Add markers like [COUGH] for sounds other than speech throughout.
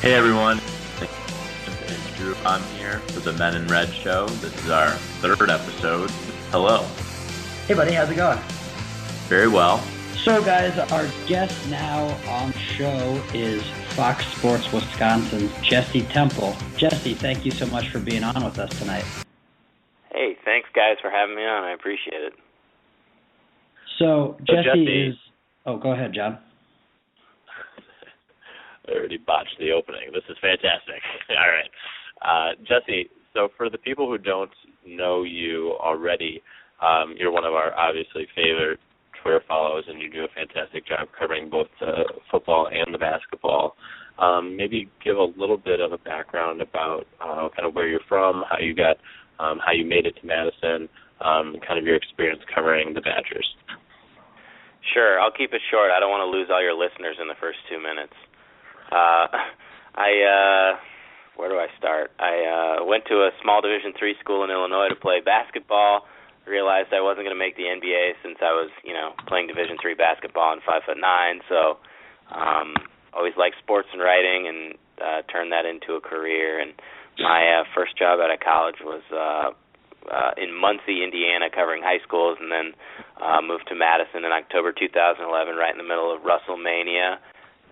Hey everyone, it's Drew. I'm here for the Men in Red show. This is our third episode. Hello. Hey buddy, how's it going? Very well. So guys, our guest now on show is Fox Sports Wisconsin's Jesse Temple. Jesse, thank you so much for being on with us tonight. Hey, thanks guys for having me on. I appreciate it. So, So, Jesse, Jesse- is Oh, go ahead, Jon. I already botched the opening. This is fantastic. [LAUGHS] All right. Uh, Jesse, so for the people who don't know you already, um, you're one of our obviously favorite Twitter follows, and you do a fantastic job covering both the football and the basketball. Um, maybe give a little bit of a background about uh, kind of where you're from, how you got, um, how you made it to Madison, um, kind of your experience covering the Badgers. Sure, I'll keep it short. I don't want to lose all your listeners in the first two minutes. Uh, I uh, where do I start? I uh, went to a small Division three school in Illinois to play basketball. Realized I wasn't going to make the NBA since I was, you know, playing Division three basketball and five foot nine. So, um, always liked sports and writing, and uh, turned that into a career. And my uh, first job out of college was uh, uh, in Muncie, Indiana, covering high schools, and then uh, moved to Madison in October 2011, right in the middle of WrestleMania.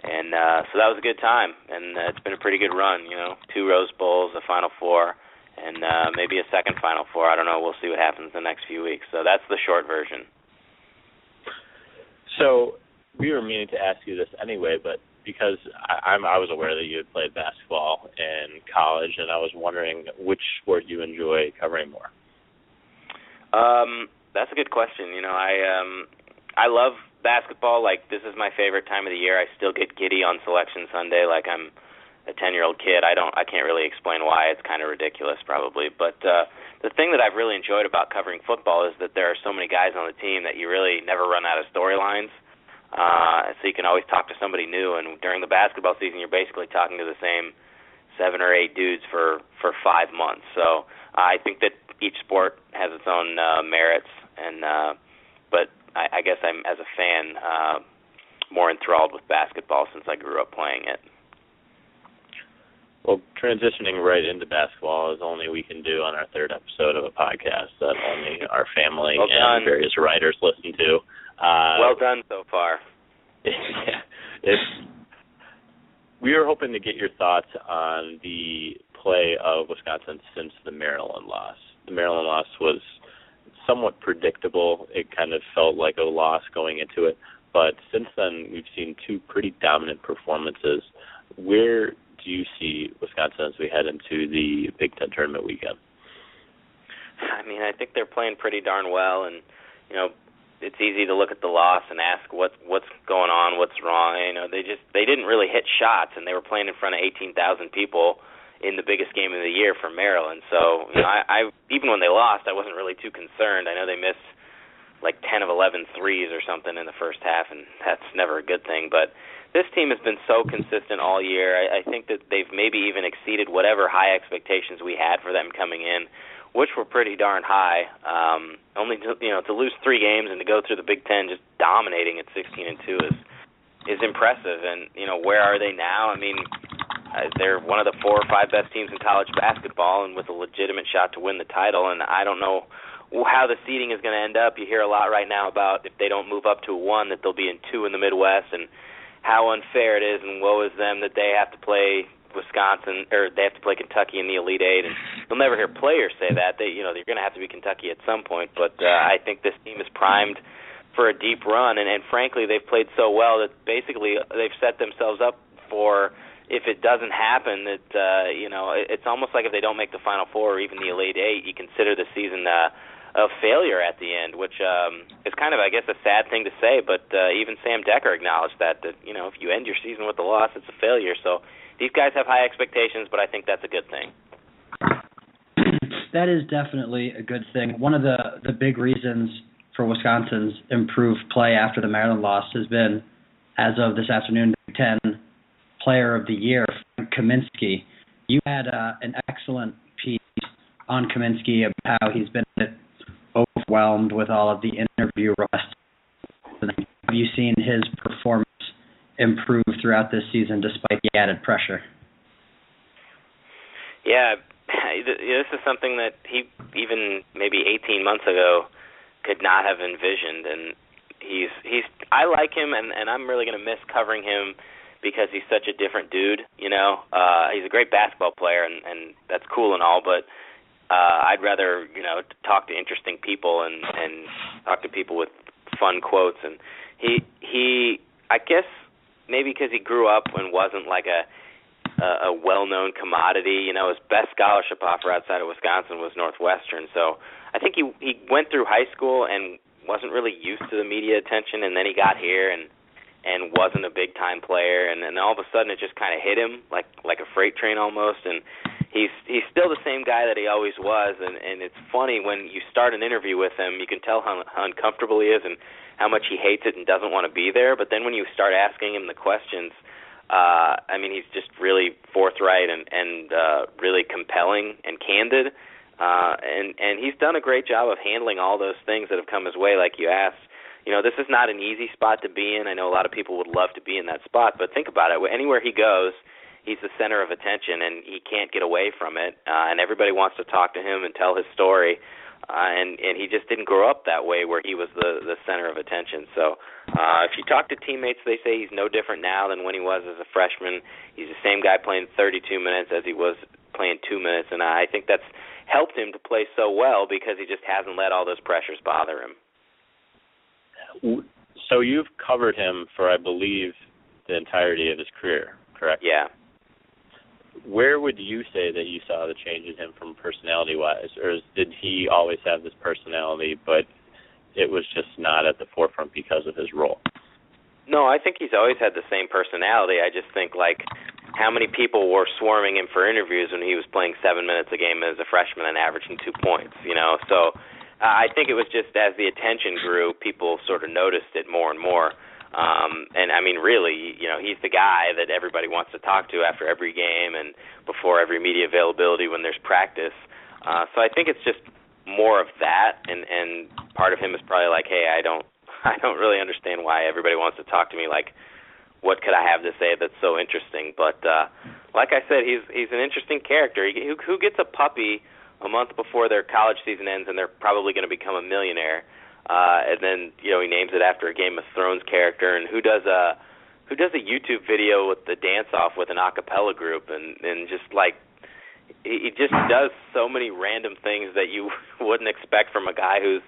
And uh, so that was a good time, and uh, it's been a pretty good run. You know, two Rose Bowls, a Final Four, and uh, maybe a second Final Four. I don't know. We'll see what happens the next few weeks. So that's the short version. So we were meaning to ask you this anyway, but because I, I'm I was aware that you had played basketball in college, and I was wondering which sport you enjoy covering more. Um, that's a good question. You know, I um, I love basketball. Like this is my favorite time of the year. I still get giddy on Selection Sunday, like I'm a ten year old kid. I don't. I can't really explain why. It's kind of ridiculous, probably. But uh, the thing that I've really enjoyed about covering football is that there are so many guys on the team that you really never run out of storylines. Uh, so you can always talk to somebody new. And during the basketball season, you're basically talking to the same seven or eight dudes for for five months. So uh, I think that each sport has its own uh, merits, and uh, but I, I guess I'm as a fan uh, more enthralled with basketball since I grew up playing it. Well, transitioning right into basketball is only we can do on our third episode of a podcast that only our family Well and various writers listen to. Uh, well done so far. [LAUGHS] yeah, it's we were hoping to get your thoughts on the play of Wisconsin since the Maryland loss. The Maryland loss was somewhat predictable. It kind of felt like a loss going into it, but since then we've seen two pretty dominant performances. Where do you see Wisconsin as we head into the Big Ten tournament weekend? I mean, I think they're playing pretty darn well, and you know, it's easy to look at the loss and ask what what's going on, what's wrong. You know, they just they didn't really hit shots, and they were playing in front of 18,000 people in the biggest game of the year for Maryland. So, you know, I, I even when they lost, I wasn't really too concerned. I know they missed like 10 of 11 threes or something in the first half, and that's never a good thing. But this team has been so consistent all year. I, I think that they've maybe even exceeded whatever high expectations we had for them coming in, which were pretty darn high. Um, only to, you know to lose three games and to go through the Big Ten just dominating at 16 and two is is impressive. And you know where are they now? I mean, uh, they're one of the four or five best teams in college basketball, and with a legitimate shot to win the title. And I don't know how the seeding is going to end up. You hear a lot right now about if they don't move up to one, that they'll be in two in the Midwest, and how unfair it is, and woe is them that they have to play Wisconsin or they have to play Kentucky in the Elite Eight. And you'll never hear players say that. They, you know, they're going to have to be Kentucky at some point. But uh, I think this team is primed for a deep run, and, and frankly, they've played so well that basically they've set themselves up for if it doesn't happen that uh you know it- it's almost like if they don't make the final four or even the elite eight you consider the season uh a failure at the end which um is kind of i guess a sad thing to say but uh even sam dekker acknowledged that that you know if you end your season with a loss it's a failure so these guys have high expectations but i think that's a good thing that is definitely a good thing. One of the the big reasons for Wisconsin's improved play after the Maryland loss has been, as of this afternoon, Ten Player of the Year, Frank Kaminsky. You had uh, an excellent piece on Kaminsky about how he's been overwhelmed with all of the interview requests. Have you seen his performance improve throughout this season despite the added pressure? Yeah, this is something that he even maybe 18 months ago could not have envisioned, and he's he's I like him, and and I'm really going to miss covering him because he's such a different dude. You know, uh, he's a great basketball player, and and that's cool and all, but uh, I'd rather you know talk to interesting people and and talk to people with fun quotes. And he he I guess maybe because he grew up and wasn't like a a, a well-known commodity. You know, his best scholarship offer outside of Wisconsin was Northwestern. So I think he he went through high school and wasn't really used to the media attention, and then he got here and and wasn't a big time player, and then all of a sudden it just kind of hit him like like a freight train almost, and he's he's still the same guy that he always was, and and it's funny when you start an interview with him, you can tell how, how uncomfortable he is and how much he hates it and doesn't want to be there, but then when you start asking him the questions, uh, I mean he's just really forthright and and uh, really compelling and candid. Uh, and and he's done a great job of handling all those things that have come his way, like you asked you know, this is not an easy spot to be in. I know a lot of people would love to be in that spot, but think about it. Anywhere he goes, he's the center of attention, and he can't get away from it. Uh, and everybody wants to talk to him and tell his story. Uh, and and he just didn't grow up that way, where he was the the center of attention. So, uh, if you talk to teammates, they say he's no different now than when he was as a freshman. He's the same guy playing 32 minutes as he was playing two minutes, and I think that's helped him to play so well because he just hasn't let all those pressures bother him. So you've covered him for, I believe, the entirety of his career, correct? Yeah. Where would you say that you saw the change in him from personality-wise, or did he always have this personality, but it was just not at the forefront because of his role? No, I think he's always had the same personality. I just think like how many people were swarming him for interviews when he was playing seven minutes a game as a freshman and averaging two points, you know. So uh, I think it was just as the attention grew, people sort of noticed it more and more. Um, and I mean, really, you know, he's the guy that everybody wants to talk to after every game and before every media availability when there's practice. Uh, so I think it's just more of that, and and part of him is probably like, hey, I don't, [LAUGHS] I don't really understand why everybody wants to talk to me. Like, what could I have to say that's so interesting? But uh, like I said, he's he's an interesting character. He, who who gets a puppy a month before their college season ends, and they're probably going to become a millionaire. Uh, and then you know he names it after a Game of Thrones character, and who does a who does a YouTube video with the dance off with an a cappella group, and and just like he just does so many random things that you [LAUGHS] wouldn't expect from a guy who's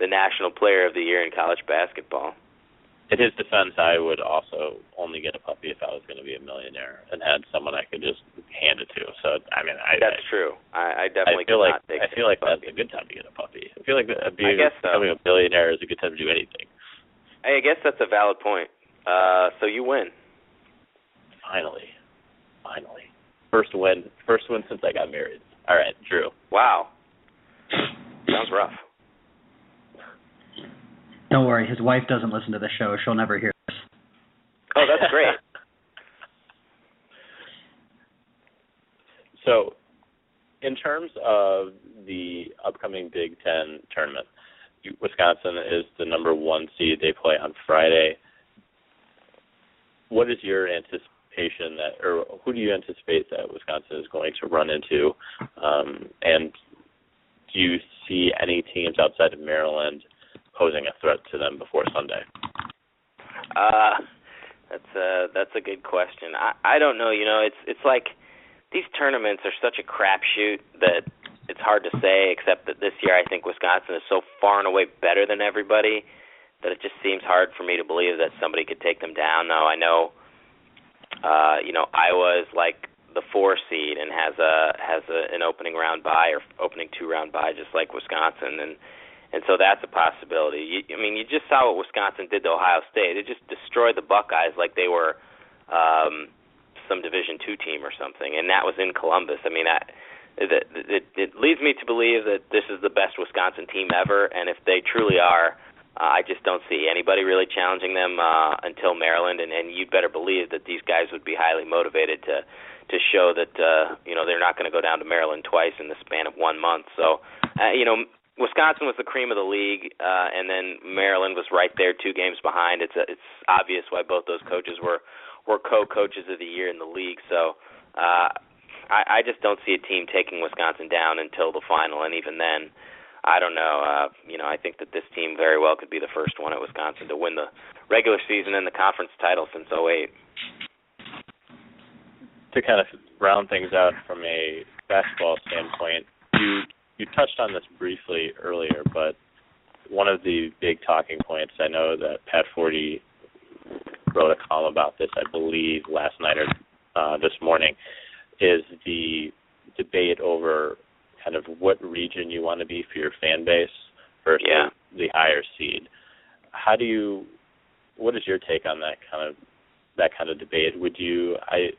the national player of the year in college basketball in his defense, I would also only get a puppy if I was going to be a millionaire and had someone I could just hand it to. So I mean, I that's I, true. I, I definitely I feel like take I feel like puppy. that's a good time to get a puppy. I feel like being, I guess so. becoming a billionaire is a good time to do anything. I guess that's a valid point. Uh, so you win. Finally, finally, first win, first win since I got married. All right, Drew. Wow, sounds rough. Don't worry, his wife doesn't listen to the show. She'll never hear this. Oh, that's great. So, in terms of the upcoming Big Ten tournament, Wisconsin is the number one seed. They play on Friday. What is your anticipation that, or who do you anticipate that Wisconsin is going to run into? Um, and do you see any teams outside of Maryland posing a threat to them before Sunday? Uh, that's a that's a good question. I I don't know. You know, it's it's like these tournaments are such a crapshoot that it's hard to say. Except that this year, I think Wisconsin is so far and away better than everybody that it just seems hard for me to believe that somebody could take them down. Now I know, uh, you know, Iowa is like the four seed and has a has a, an opening round bye or opening two round bye, just like Wisconsin, and and so that's a possibility. You, I mean, you just saw what Wisconsin did to Ohio State. It just destroyed the Buckeyes like they were um, some Division two team or something, and that was in Columbus. I mean, that it, it, it leads me to believe that this is the best Wisconsin team ever, and if they truly are, uh, I just don't see anybody really challenging them uh, until Maryland, and, and you'd better believe that these guys would be highly motivated to to show that uh, you know they're not going to go down to Maryland twice in the span of one month. So, uh, you know, Wisconsin was the cream of the league, uh, and then Maryland was right there, two games behind. It's a, it's obvious why both those coaches were were co-coaches of the year in the league. So, uh, I, I just don't see a team taking Wisconsin down until the final, and even then, I don't know. Uh, you know, I think that this team very well could be the first one at Wisconsin to win the regular season and the conference title since '08. To kind of round things out from a basketball standpoint, you you touched on this briefly earlier, but one of the big talking points I know that Pat Forde wrote a column about this, I believe, last night or uh, this morning, is the debate over kind of what region you want to be for your fan base versus yeah. the higher seed. How do you? What is your take on that kind of that kind of debate? Would you? I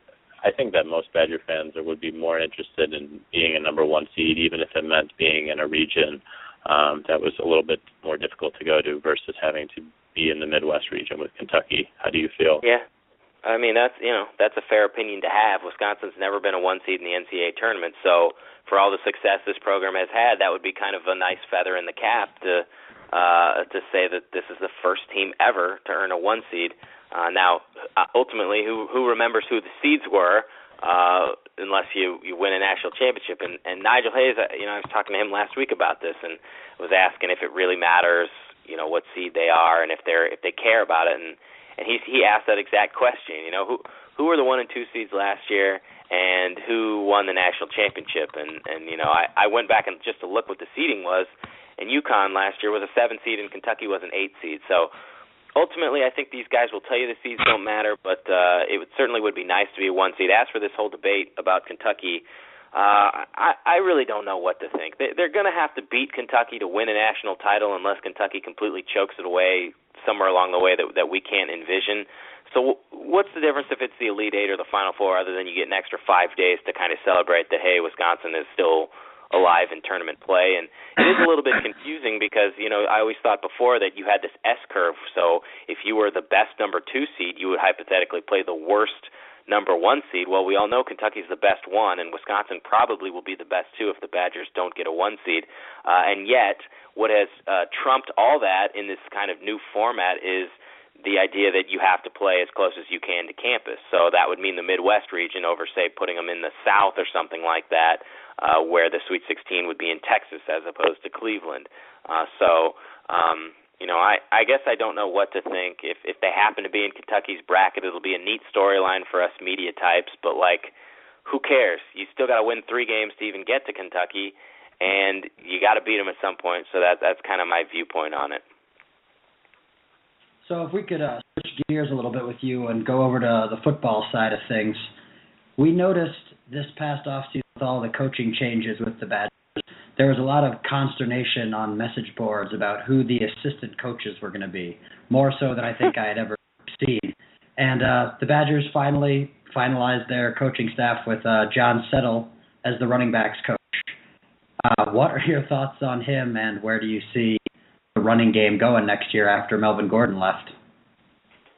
I think that most Badger fans would be more interested in being a number one seed, even if it meant being in a region um, that was a little bit more difficult to go to versus having to be in the Midwest region with Kentucky. How do you feel? Yeah, I mean that's you know that's a fair opinion to have. Wisconsin's never been a one seed in the NCAA tournament, so for all the success this program has had, that would be kind of a nice feather in the cap to uh, to say that this is the first team ever to earn a one seed. Uh, now, uh, ultimately, who who remembers who the seeds were? Uh, unless you you win a national championship. And and Nigel Hayes, uh, you know, I was talking to him last week about this and was asking if it really matters, you know, what seed they are and if they're if they care about it. And and he he asked that exact question. You know, who who were the one and two seeds last year, and who won the national championship? And and you know, I I went back and just to look what the seeding was. And UConn last year was a seven seed, and Kentucky was an eight seed. So ultimately, I think these guys will tell you the seeds don't matter, but uh, it would, certainly would be nice to be a one seed. As for this whole debate about Kentucky, uh, I, I really don't know what to think. They, they're going to have to beat Kentucky to win a national title, unless Kentucky completely chokes it away somewhere along the way that that we can't envision. So, what's the difference if it's the Elite Eight or the Final Four, other than you get an extra five days to kind of celebrate that hey, Wisconsin is still alive in tournament play. And it is a little bit confusing because, you know, I always thought before that you had this S curve. So if you were the best number two seed, you would hypothetically play the worst number one seed. Well, we all know Kentucky's the best one, and Wisconsin probably will be the best two if the Badgers don't get a one seed. Uh, and yet, what has uh, trumped all that in this kind of new format is the idea that you have to play as close as you can to campus. So that would mean the Midwest region over, say, putting them in the South or something like that uh, where the Sweet 16 would be in Texas as opposed to Cleveland. Uh, so, um, you know, I, I guess I don't know what to think. If if they happen to be in Kentucky's bracket, it'll be a neat storyline for us media types. But like, who cares? You still got to win three games to even get to Kentucky, and you got to beat them at some point. So that that's kind of my viewpoint on it. So if we could uh, switch gears a little bit with you and go over to the football side of things, we noticed this past offseason with all the coaching changes with the Badgers, there was a lot of consternation on message boards about who the assistant coaches were going to be, more so than I think I had ever seen. And uh, the Badgers finally finalized their coaching staff with uh, John Settle as the running backs coach. Uh, what are your thoughts on him, and where do you see the running game going next year after Melvin Gordon left?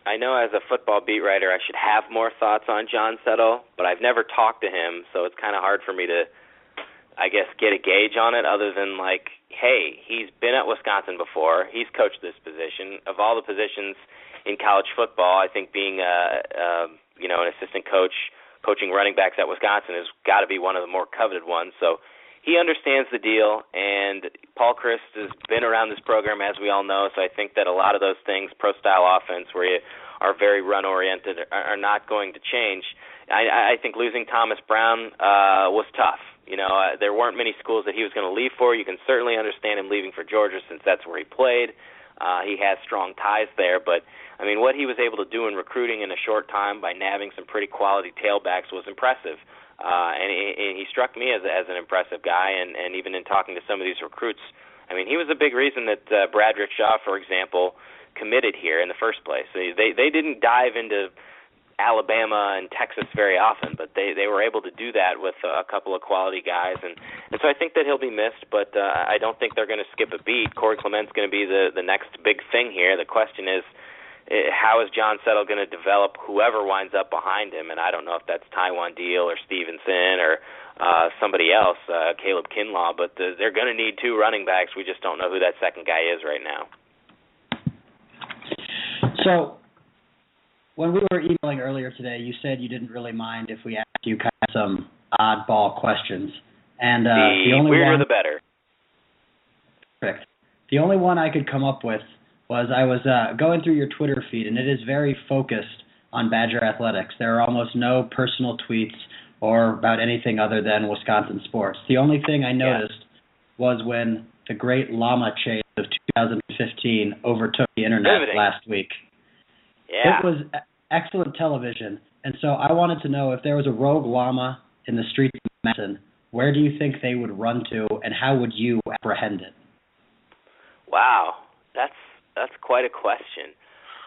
I know as a football beat writer, I should have more thoughts on John Settle, but I've never talked to him, so it's kind of hard for me to, I guess, get a gauge on it. Other than like, hey, he's been at Wisconsin before. He's coached this position. Of all the positions in college football, I think being a, a you know an assistant coach coaching running backs at Wisconsin has got to be one of the more coveted ones. So he understands the deal, and Paul Chryst has been around this program, as we all know. So I think that a lot of those things, pro style offense, where you are very run oriented, are, are not going to change. I, I think losing Thomas Brown uh, was tough. You know, uh, there weren't many schools that he was going to leave for. You can certainly understand him leaving for Georgia since that's where he played. Uh, he has strong ties there, but I mean, what he was able to do in recruiting in a short time by nabbing some pretty quality tailbacks was impressive uh, and, he, and he struck me as as an impressive guy. And and even in talking to some of these recruits, I mean, he was a big reason that uh, Bradrick Shaw, for example, committed here in the first place. They they, they didn't dive into Alabama and Texas very often, but they they were able to do that with a couple of quality guys, and and so I think that he'll be missed. But uh, I don't think they're going to skip a beat. Corey Clement's going to be the the next big thing here. The question is Eh, how is John Settle going to develop whoever winds up behind him? And I don't know if that's Taiwan Deal or Stevenson or uh, somebody else, uh, Caleb Kinlaw, but the, they're going to need two running backs. We just don't know who that second guy is right now. So, when we were emailing earlier today, you said you didn't really mind if we asked you kind of some oddball questions. And uh, the, the only weirder one, the better. Perfect. The only one I could come up with was I was uh, going through your Twitter feed, and it is very focused on Badger athletics. There are almost no personal tweets or about anything other than Wisconsin sports. The only thing I noticed yeah. was when the great llama chase of 2015 overtook the internet Riveting. last week. Yeah. It was excellent television, and so I wanted to know if there was a rogue llama in the streets of Madison, where do you think they would run to, and how would you apprehend it? Wow, that's that's quite a question.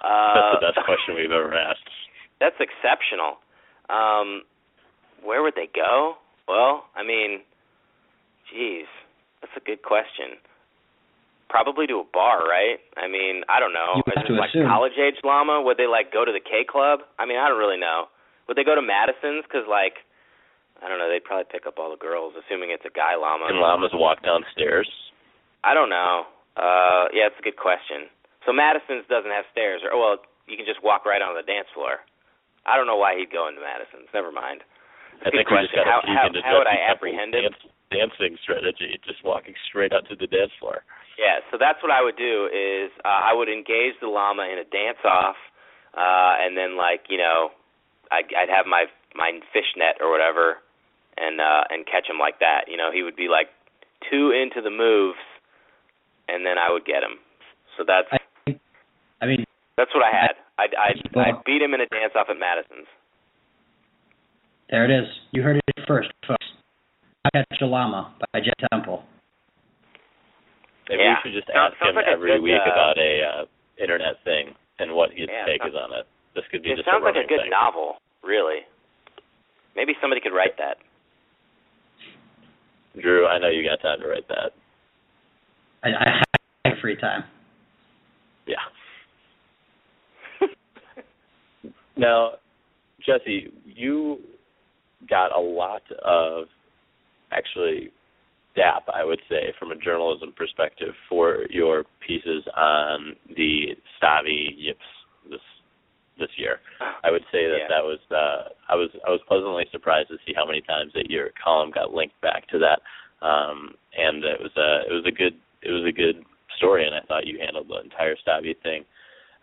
Uh, that's the best question we've ever asked. [LAUGHS] That's exceptional. Um, where would they go? Well, I mean, geez, that's a good question. Probably to a bar, right? I mean, I don't know. You have Is to it like assume. college age llama? Would they like go to the K Club? I mean, I don't really know. Would they go to Madison's? Because like, I don't know. They'd probably pick up all the girls, assuming it's a guy llama. Can llamas walk downstairs? I don't know. Uh, yeah, it's a good question. So Madison's doesn't have stairs, or well, you can just walk right on the dance floor. I don't know why he'd go into Madison's. Never mind. That's I Good think we just question. got How- to how- into how would Jesse I Temple's apprehend him? dance, dancing strategy, just walking straight out to the dance floor. Yeah, so that's what I would do is uh, I would engage the llama in a dance off, uh, and then like you know, I'd, I'd have my my fish net or whatever, and uh, and catch him like that. You know, he would be like too into the moves, and then I would get him. So that's I, I mean, that's what I had. I'd I'd, I'd beat him in a dance off at Madison's. there it is. You heard it first, folks. I Catch a Llama by Jet Temple. Maybe Yeah. we should just Sounds- ask sounds him like every good, week uh, about a uh, internet thing and what his Yeah, take sounds- is on it. This could be It just sounds a like a good thing. novel, really. Maybe somebody could write that. Drew, I know you got time to write that. I, I have free time. Yeah. [LAUGHS] now, Jesse, you got a lot of actually dap, I would say, from a journalism perspective for your pieces on the Stave Yips this this year. I would say that Yeah. that was uh, I was I was pleasantly surprised to see how many times that your column got linked back to that, um, and it was a it was a good it was a good story, and I thought you handled the entire Stave thing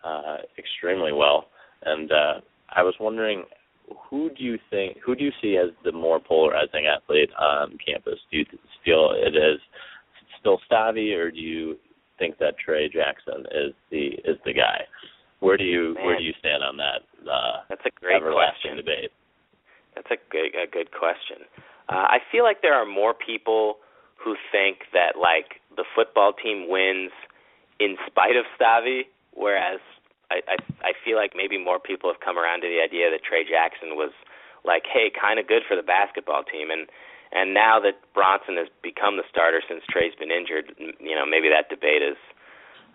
uh, extremely well. And uh, I was wondering, who do you think who do you see as the more polarizing athlete on campus? Do you feel it is still Stave, or do you think that Trey Jackson is the is the guy? Where do you Man. where do you stand on that uh, That's a great everlasting question. debate? That's a good a good question. Uh, I feel like there are more people who think that like the football team wins in spite of Stave, whereas I, I feel like maybe more people have come around to the idea that Trey Jackson was like, hey, kind of good for the basketball team, and and now that Bronson has become the starter since Trey's been injured, you know, maybe that debate is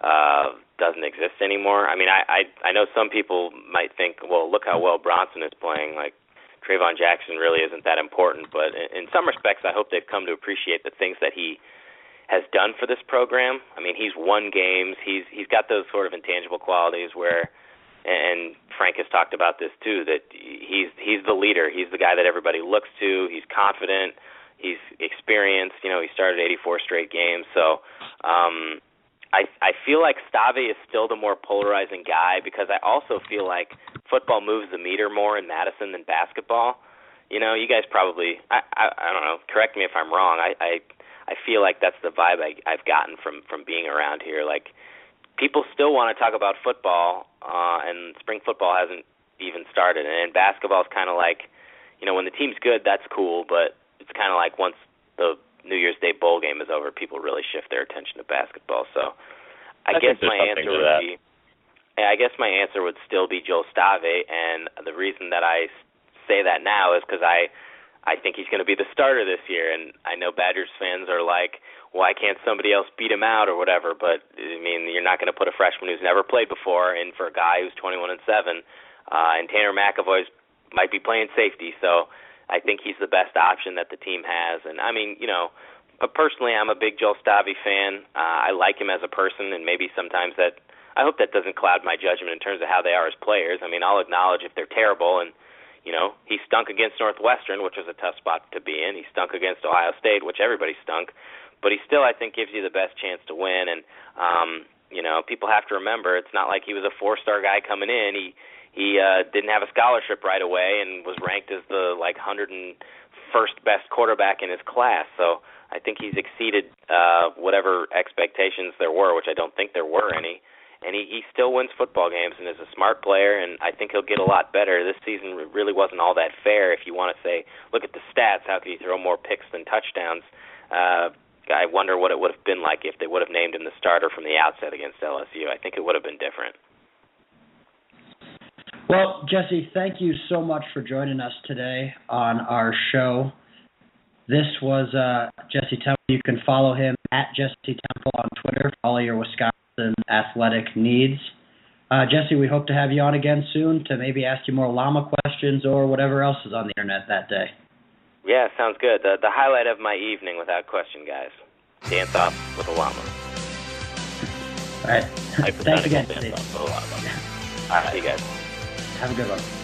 uh doesn't exist anymore. I mean, I I I know some people might think, well, look how well Bronson is playing, like Traevon Jackson really isn't that important, but in some respects, I hope they've come to appreciate the things that he has done for this program. I mean, he's won games. He's he's got those sort of intangible qualities where, and Frank has talked about this too, that he's he's the leader. He's the guy that everybody looks to. He's confident. He's experienced. You know, he started 84 straight games. So, um, I I feel like Stave is still the more polarizing guy because I also feel like football moves the meter more in Madison than basketball. You know, you guys probably I I, I don't know. Correct me if I'm wrong. I I I feel like that's the vibe I, I've gotten from from being around here. Like people still want to talk about football, uh, and spring football hasn't even started. And basketball is kind of like, you know, when the team's good, that's cool, but it's kind of like once the New Year's Day bowl game is over, people really shift their attention to basketball. So I, I guess my answer would that. be. I guess my answer would still be Joe Stave, and the reason that I say that now is because I I think he's going to be the starter this year, and I know Badgers fans are like, why can't somebody else beat him out or whatever? But I mean, you're not going to put a freshman who's never played before in for a guy who's 21 and seven, uh, and Tanner McEvoy's might be playing safety, so I think he's the best option that the team has. And I mean, you know, personally, I'm a big Joel Stave fan. Uh, I like him as a person, and maybe sometimes that I hope that doesn't cloud my judgment in terms of how they are as players. I mean, I'll acknowledge if they're terrible, and you know, he stunk against Northwestern, which was a tough spot to be in. He stunk against Ohio State, which everybody stunk, but he still, I think, gives you the best chance to win. And um, you know, people have to remember it's not like he was a four-star guy coming in. He he uh, didn't have a scholarship right away and was ranked as the like 101st best quarterback in his class. So I think he's exceeded uh, whatever expectations there were, which I don't think there were any and he, he still wins football games and is a smart player and I think he'll get a lot better. This season really wasn't all that fair if you want to say look at the stats, how could he throw more picks than touchdowns? Uh I wonder what it would have been like if they would have named him the starter from the outset against LSU. I think it would have been different. Well, Jesse, thank you so much for joining us today on our show. This was uh, Jesse Temple. You can follow him at Jesse Temple on Twitter Follow your Wisconsin and athletic needs. Uh, Jesse, we hope to have you on again soon to maybe ask you more llama questions or whatever else is on the internet that day. Yeah, sounds good. The, the highlight of my evening, without question, guys. Dance off with a llama. All right. Thanks again. Dance off with a llama. All right, see you guys. Have a good one.